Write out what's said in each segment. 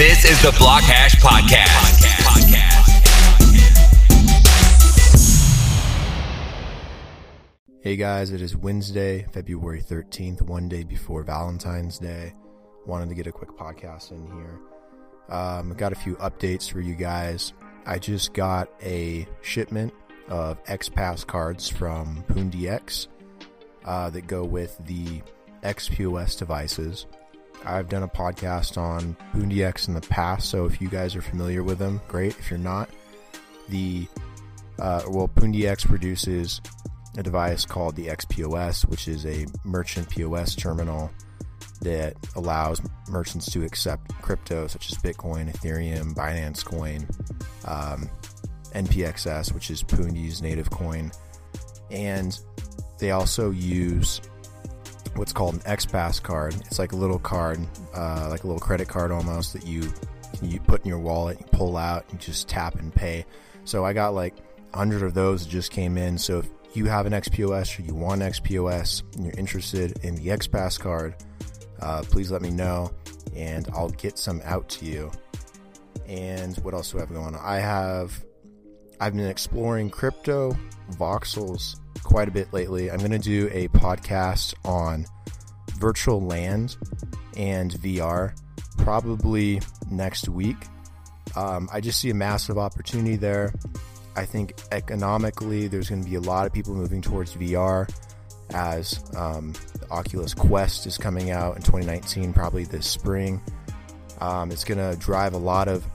This is the Block Hash Podcast. Hey guys, it is Wednesday, February 13th, one day before Valentine's Day. Wanted to get a quick podcast in here. Um, got a few updates for you guys. I just got a shipment of XPass cards from Pundi X uh, that go with the XPOS devices. I've done a podcast on Pundi X in the past, so if you guys are familiar with them, great. If you're not, the uh, well, Pundi X produces a device called the XPOS, which is a merchant POS terminal that allows merchants to accept crypto such as Bitcoin, Ethereum, Binance Coin, um, NPXS, which is Pundi's native coin, and they also use what's called an XPass card. It's like a little card, uh, like a little credit card almost that you you put in your wallet, you pull out, and just tap and pay. So I got like hundred of those that just came in. So if you have an XPOS or you want an XPOS and you're interested in the XPass card, uh, please let me know and I'll get some out to you. And what else do I have going on? I have I've been exploring crypto voxels quite a bit lately. I'm going to do a podcast on virtual land and VR probably next week. Um, I just see a massive opportunity there. I think economically, there's going to be a lot of people moving towards VR as um, the Oculus Quest is coming out in 2019, probably this spring. Um, it's going to drive a lot of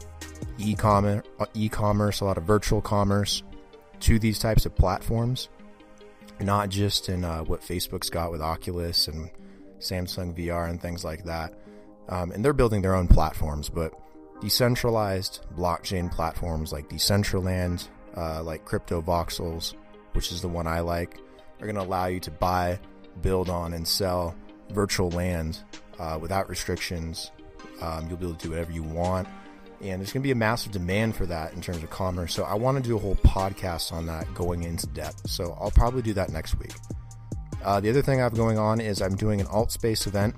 e-commerce, e-commerce, a lot of virtual commerce to these types of platforms, not just in uh, what Facebook's got with Oculus and Samsung VR and things like that. Um, and they're building their own platforms, but decentralized blockchain platforms like Decentraland, uh, like Cryptovoxels, which is the one I like, are going to allow you to buy, build on, and sell virtual land uh, without restrictions. Um, you'll be able to do whatever you want. And there's going to be a massive demand for that in terms of commerce. So I want to do a whole podcast on that going into depth. So I'll probably do that next week. Uh, the other thing I have going on is I'm doing an Altspace event,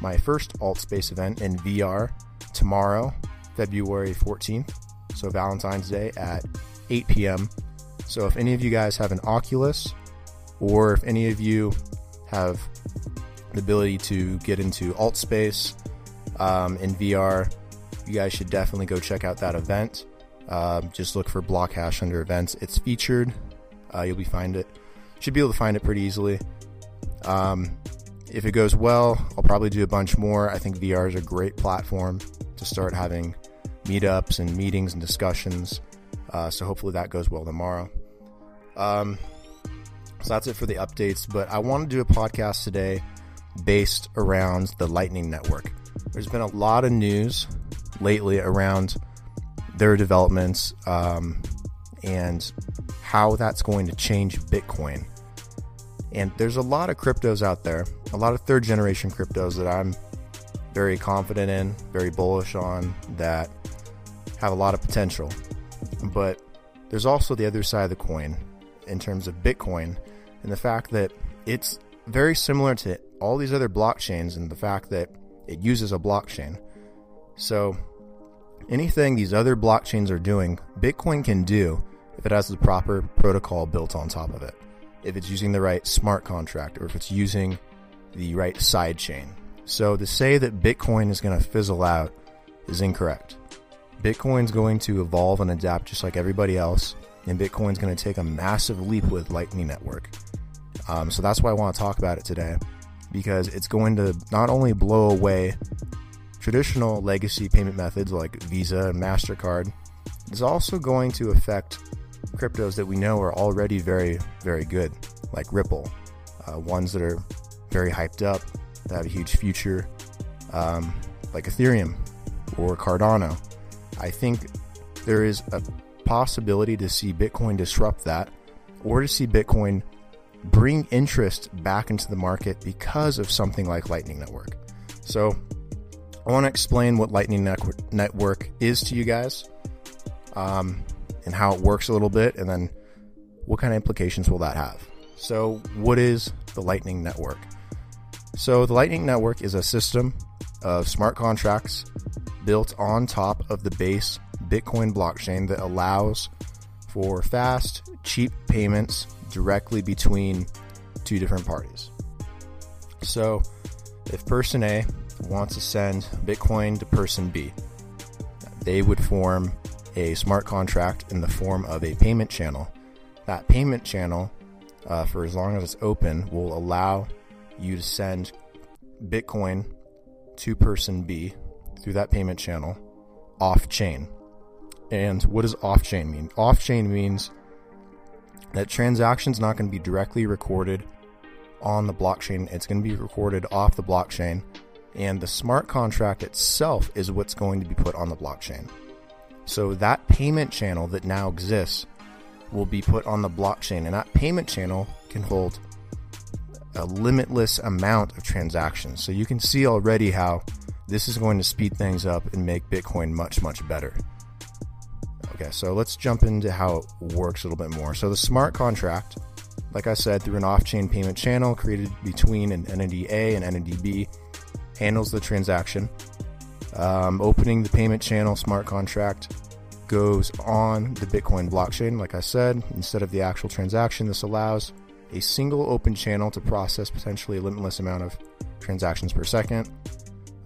my first Altspace event in VR tomorrow, February 14th. So Valentine's Day at 8 p.m. So if any of you guys have an Oculus, or if any of you have the ability to get into Altspace um, in VR, you guys should definitely go check out that event. Um, just look for Block Hash under events. It's featured. Uh, you'll be find it. Should be able to find it pretty easily. Um, if it goes well, I'll probably do a bunch more. I think VR is a great platform to start having meetups and meetings and discussions. Uh, so hopefully that goes well tomorrow. Um, so that's it for the updates. But I want to do a podcast today based around the Lightning Network. There's been a lot of news lately around their developments um, and how that's going to change Bitcoin. And there's a lot of cryptos out there, a lot of third generation cryptos that I'm very confident in, very bullish on, that have a lot of potential. But there's also the other side of the coin in terms of Bitcoin and the fact that it's very similar to all these other blockchains and the fact that it uses a blockchain. So anything these other blockchains are doing, Bitcoin can do if it has the proper protocol built on top of it. If it's using the right smart contract or if it's using the right side chain. So to say that Bitcoin is going to fizzle out is incorrect. Bitcoin's going to evolve and adapt just like everybody else, and Bitcoin's going to take a massive leap with Lightning Network. Um, so that's why I want to talk about it today, because it's going to not only blow away traditional legacy payment methods like Visa and MasterCard, is also going to affect cryptos that we know are already very, very good, like Ripple, uh, ones that are very hyped up, that have a huge future, um, like Ethereum or Cardano. I think there is a possibility to see Bitcoin disrupt that or to see Bitcoin bring interest back into the market because of something like Lightning Network. So, I want to explain what Lightning Network is to you guys um, and how it works a little bit, and then what kind of implications will that have. So, what is the Lightning Network? So, the Lightning Network is a system of smart contracts built on top of the base Bitcoin blockchain that allows for fast, cheap payments directly between two different parties. So, if person A wants to send Bitcoin to person B, they would form a smart contract in the form of a payment channel. That payment channel, uh, for as long as it's open, will allow you to send Bitcoin to person B through that payment channel off chain. And what does off chain mean? Off chain means that transaction's not going to be directly recorded on the blockchain. It's going to be recorded off the blockchain, and the smart contract itself is what's going to be put on the blockchain. So that payment channel that now exists will be put on the blockchain, and that payment channel can hold a limitless amount of transactions. So you can see already how this is going to speed things up and make Bitcoin much, much better. Okay, so let's jump into how it works a little bit more. So the smart contract, like I said, through an off-chain payment channel created between an entity A and entity B, handles the transaction. Um, opening the payment channel smart contract goes on the Bitcoin blockchain. Like I said, instead of the actual transaction, this allows a single open channel to process potentially a limitless amount of transactions per second.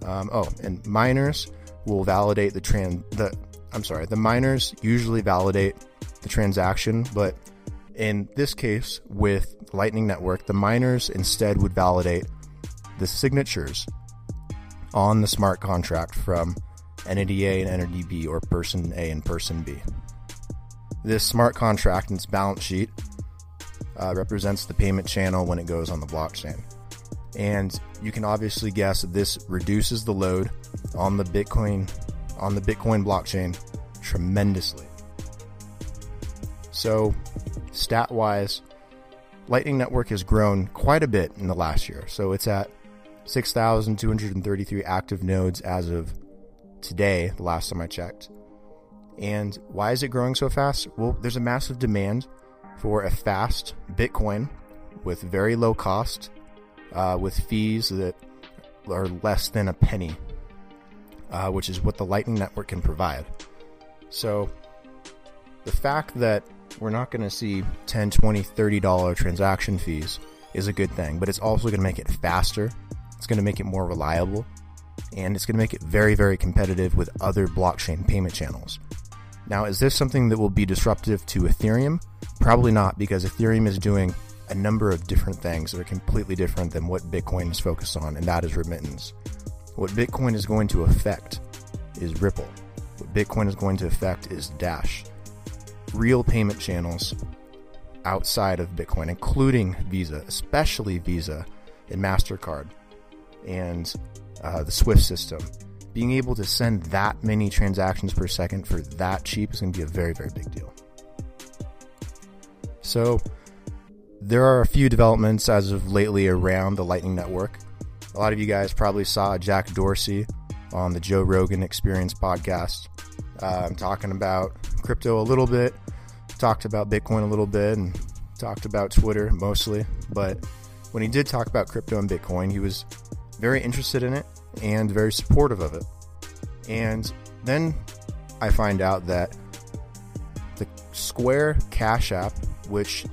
Um, oh, and miners will validate the trans the I'm sorry, the miners usually validate the transaction, but in this case with Lightning Network, the miners instead would validate the signatures on the smart contract from entity A and entity B or person A and person B. This smart contract and its balance sheet uh, represents the payment channel when it goes on the blockchain. And you can obviously guess that this reduces the load on the Bitcoin on the Bitcoin blockchain tremendously. So, stat wise, Lightning Network has grown quite a bit in the last year. So it's at 6,233 active nodes as of today, the last time I checked. And why is it growing so fast? Well, there's a massive demand for a fast Bitcoin with very low cost, uh, with fees that are less than a penny, uh, which is what the Lightning Network can provide. So the fact that we're not going to see 10 20 30 dollar transaction fees is a good thing but it's also going to make it faster it's going to make it more reliable and it's going to make it very very competitive with other blockchain payment channels. Now is this something that will be disruptive to ethereum? Probably not because ethereum is doing a number of different things that are completely different than what bitcoin is focused on and that is remittance. What bitcoin is going to affect is ripple. What bitcoin is going to affect is dash. Real payment channels outside of Bitcoin, including Visa, especially Visa and MasterCard and uh, the SWIFT system. Being able to send that many transactions per second for that cheap is going to be a very, very big deal. So, there are a few developments as of lately around the Lightning Network. A lot of you guys probably saw Jack Dorsey on the Joe Rogan Experience podcast. Uh, I'm talking about crypto a little bit, talked about Bitcoin a little bit, and talked about Twitter mostly. But when he did talk about crypto and Bitcoin, he was very interested in it and very supportive of it. And then I find out that the Square Cash App, which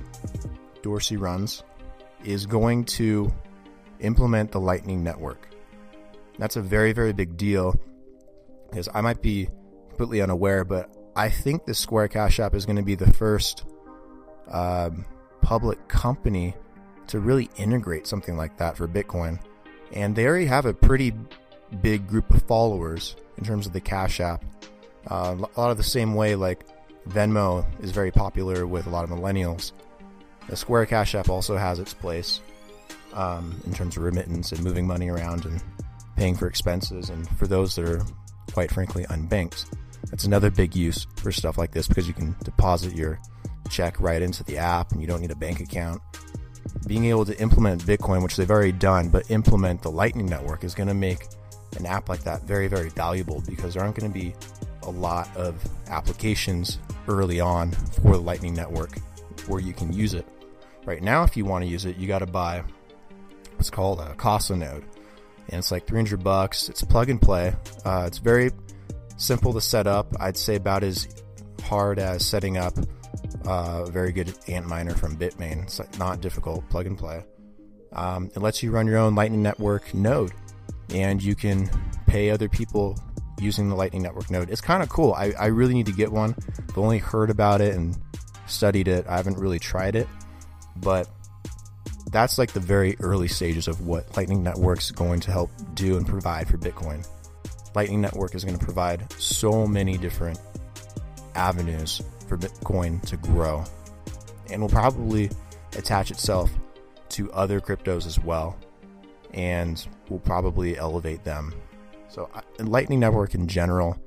Dorsey runs, is going to implement the Lightning Network. That's a very, very big deal because I might be completely unaware, but I think the Square Cash App is going to be the first um, public company to really integrate something like that for Bitcoin. And they already have a pretty big group of followers in terms of the Cash App. Uh, a lot of the same way, like Venmo is very popular with a lot of millennials. The Square Cash App also has its place um, in terms of remittance and moving money around and paying for expenses. And for those that are, quite frankly, unbanked, that's another big use for stuff like this because you can deposit your check right into the app and you don't need a bank account. Being able to implement Bitcoin, which they've already done, but implement the Lightning Network is going to make an app like that very, very valuable because there aren't going to be a lot of applications early on for the Lightning Network where you can use it. Right now, if you want to use it, you got to buy what's called a Casa node, and it's like 300 bucks. It's plug and play. Uh, it's very simple to set up. I'd say about as hard as setting up uh, very good Antminer from Bitmain. It's not difficult, plug and play. Um, it lets you run your own Lightning Network node, and you can pay other people using the Lightning Network node. It's kind of cool. I, I really need to get one. I've only heard about it and studied it. I haven't really tried it, but that's like the very early stages of what Lightning Network's going to help do and provide for Bitcoin. Lightning Network is going to provide so many different avenues for Bitcoin to grow and will probably attach itself to other cryptos as well and will probably elevate them. So, Lightning Network in general,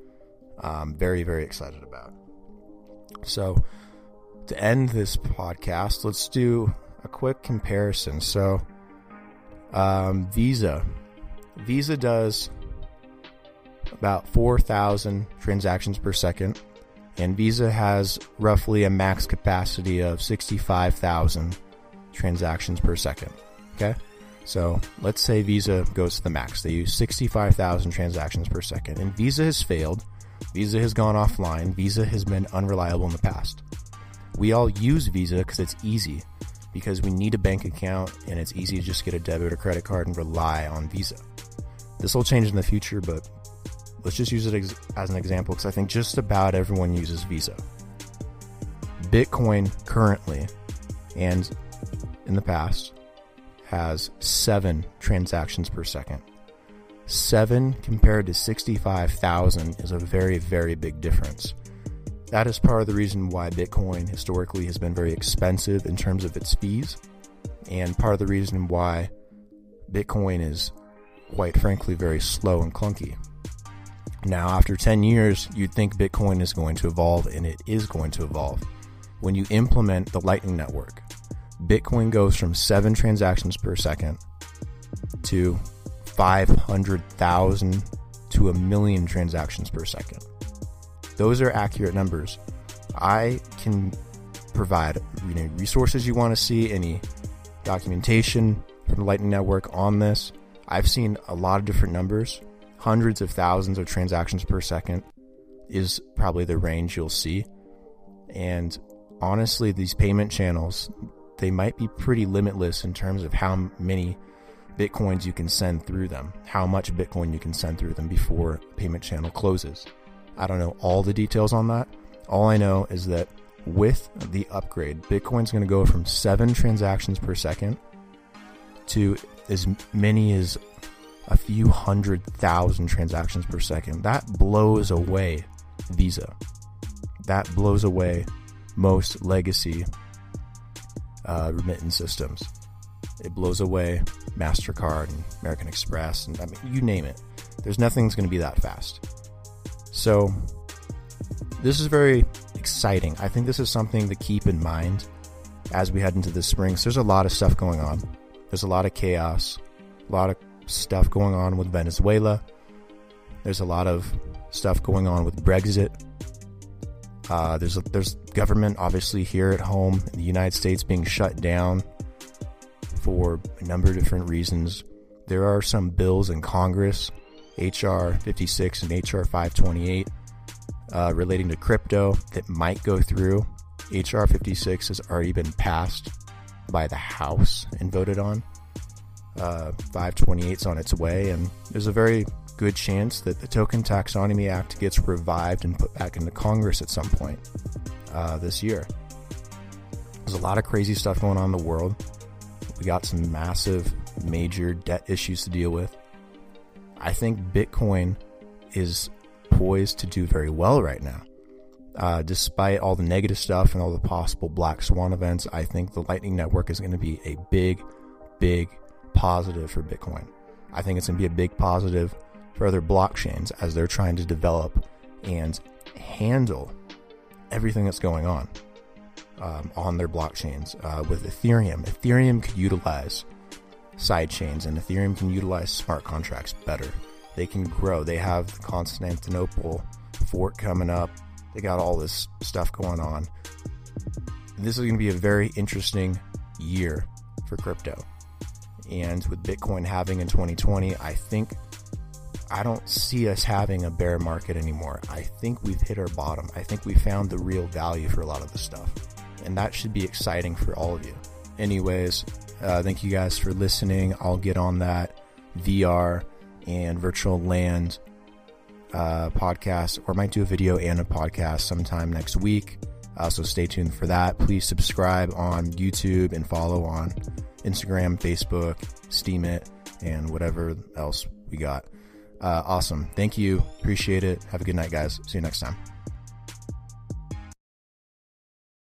I'm very, very excited about. So, to end this podcast, let's do a quick comparison. So, um, Visa. Visa does about 4,000 transactions per second, and Visa has roughly a max capacity of 65,000 transactions per second. Okay? So let's say Visa goes to the max. They use 65,000 transactions per second, and Visa has failed. Visa has gone offline. Visa has been unreliable in the past. We all use Visa because it's easy, because we need a bank account and it's easy to just get a debit or credit card and rely on Visa. This will change in the future, but let's just use it as an example because I think just about everyone uses Visa. Bitcoin currently and in the past has seven transactions per second. Seven compared to 65,000 is a very, very big difference. That is part of the reason why Bitcoin historically has been very expensive in terms of its fees, and part of the reason why Bitcoin is, quite frankly, very slow and clunky. Now, after 10 years, you'd think Bitcoin is going to evolve, and it is going to evolve. When you implement the Lightning Network, Bitcoin goes from seven transactions per second to 500,000 to a million transactions per second. Those are accurate numbers. I can provide you know, resources you want to see, any documentation from the Lightning Network on this. I've seen a lot of different numbers hundreds of thousands of transactions per second is probably the range you'll see. And honestly, these payment channels, they might be pretty limitless in terms of how many bitcoins you can send through them, how much bitcoin you can send through them before payment channel closes. I don't know all the details on that. All I know is that with the upgrade, Bitcoin's going to go from 7 transactions per second to as many as a few hundred thousand transactions per second. That blows away Visa. That blows away most legacy uh, remittance systems. It blows away MasterCard and American Express, and I mean, you name it. There's nothing that's going to be that fast. So, this is very exciting. I think this is something to keep in mind as we head into the spring. So there's a lot of stuff going on. There's a lot of chaos, a lot of stuff going on with Venezuela. There's a lot of stuff going on with Brexit. Uh, there's a, there's government obviously here at home in the United States being shut down for a number of different reasons. There are some bills in Congress, HR 56 and HR 528, uh, relating to crypto that might go through. HR 56 has already been passed by the House and voted on uh, 528 is on its way, and there's a very good chance that the Token Taxonomy Act gets revived and put back into Congress at some point uh, this year. There's a lot of crazy stuff going on in the world. We got some massive, major debt issues to deal with. I think Bitcoin is poised to do very well right now. Uh, despite all the negative stuff and all the possible black swan events, I think the Lightning Network is going to be a big, big positive for Bitcoin. I think it's going to be a big positive for other blockchains as they're trying to develop and handle everything that's going on um, on their blockchains. Uh, with Ethereum, Ethereum could utilize sidechains, and Ethereum can utilize smart contracts better. They can grow. They have Constantinople fork coming up. They got all this stuff going on. This is going to be a very interesting year for crypto and with Bitcoin halving in 2020, I think I don't see us having a bear market anymore. I think we've hit our bottom. I think we found the real value for a lot of this stuff. And that should be exciting for all of you. Anyways, uh, thank you guys for listening. I'll get on that VR and virtual land uh, podcast, or might do a video and a podcast sometime next week. Uh, so stay tuned for that. Please subscribe on YouTube and follow on Instagram, Facebook, Steemit, and whatever else we got. Uh, awesome. Thank you. Appreciate it. Have a good night, guys. See you next time.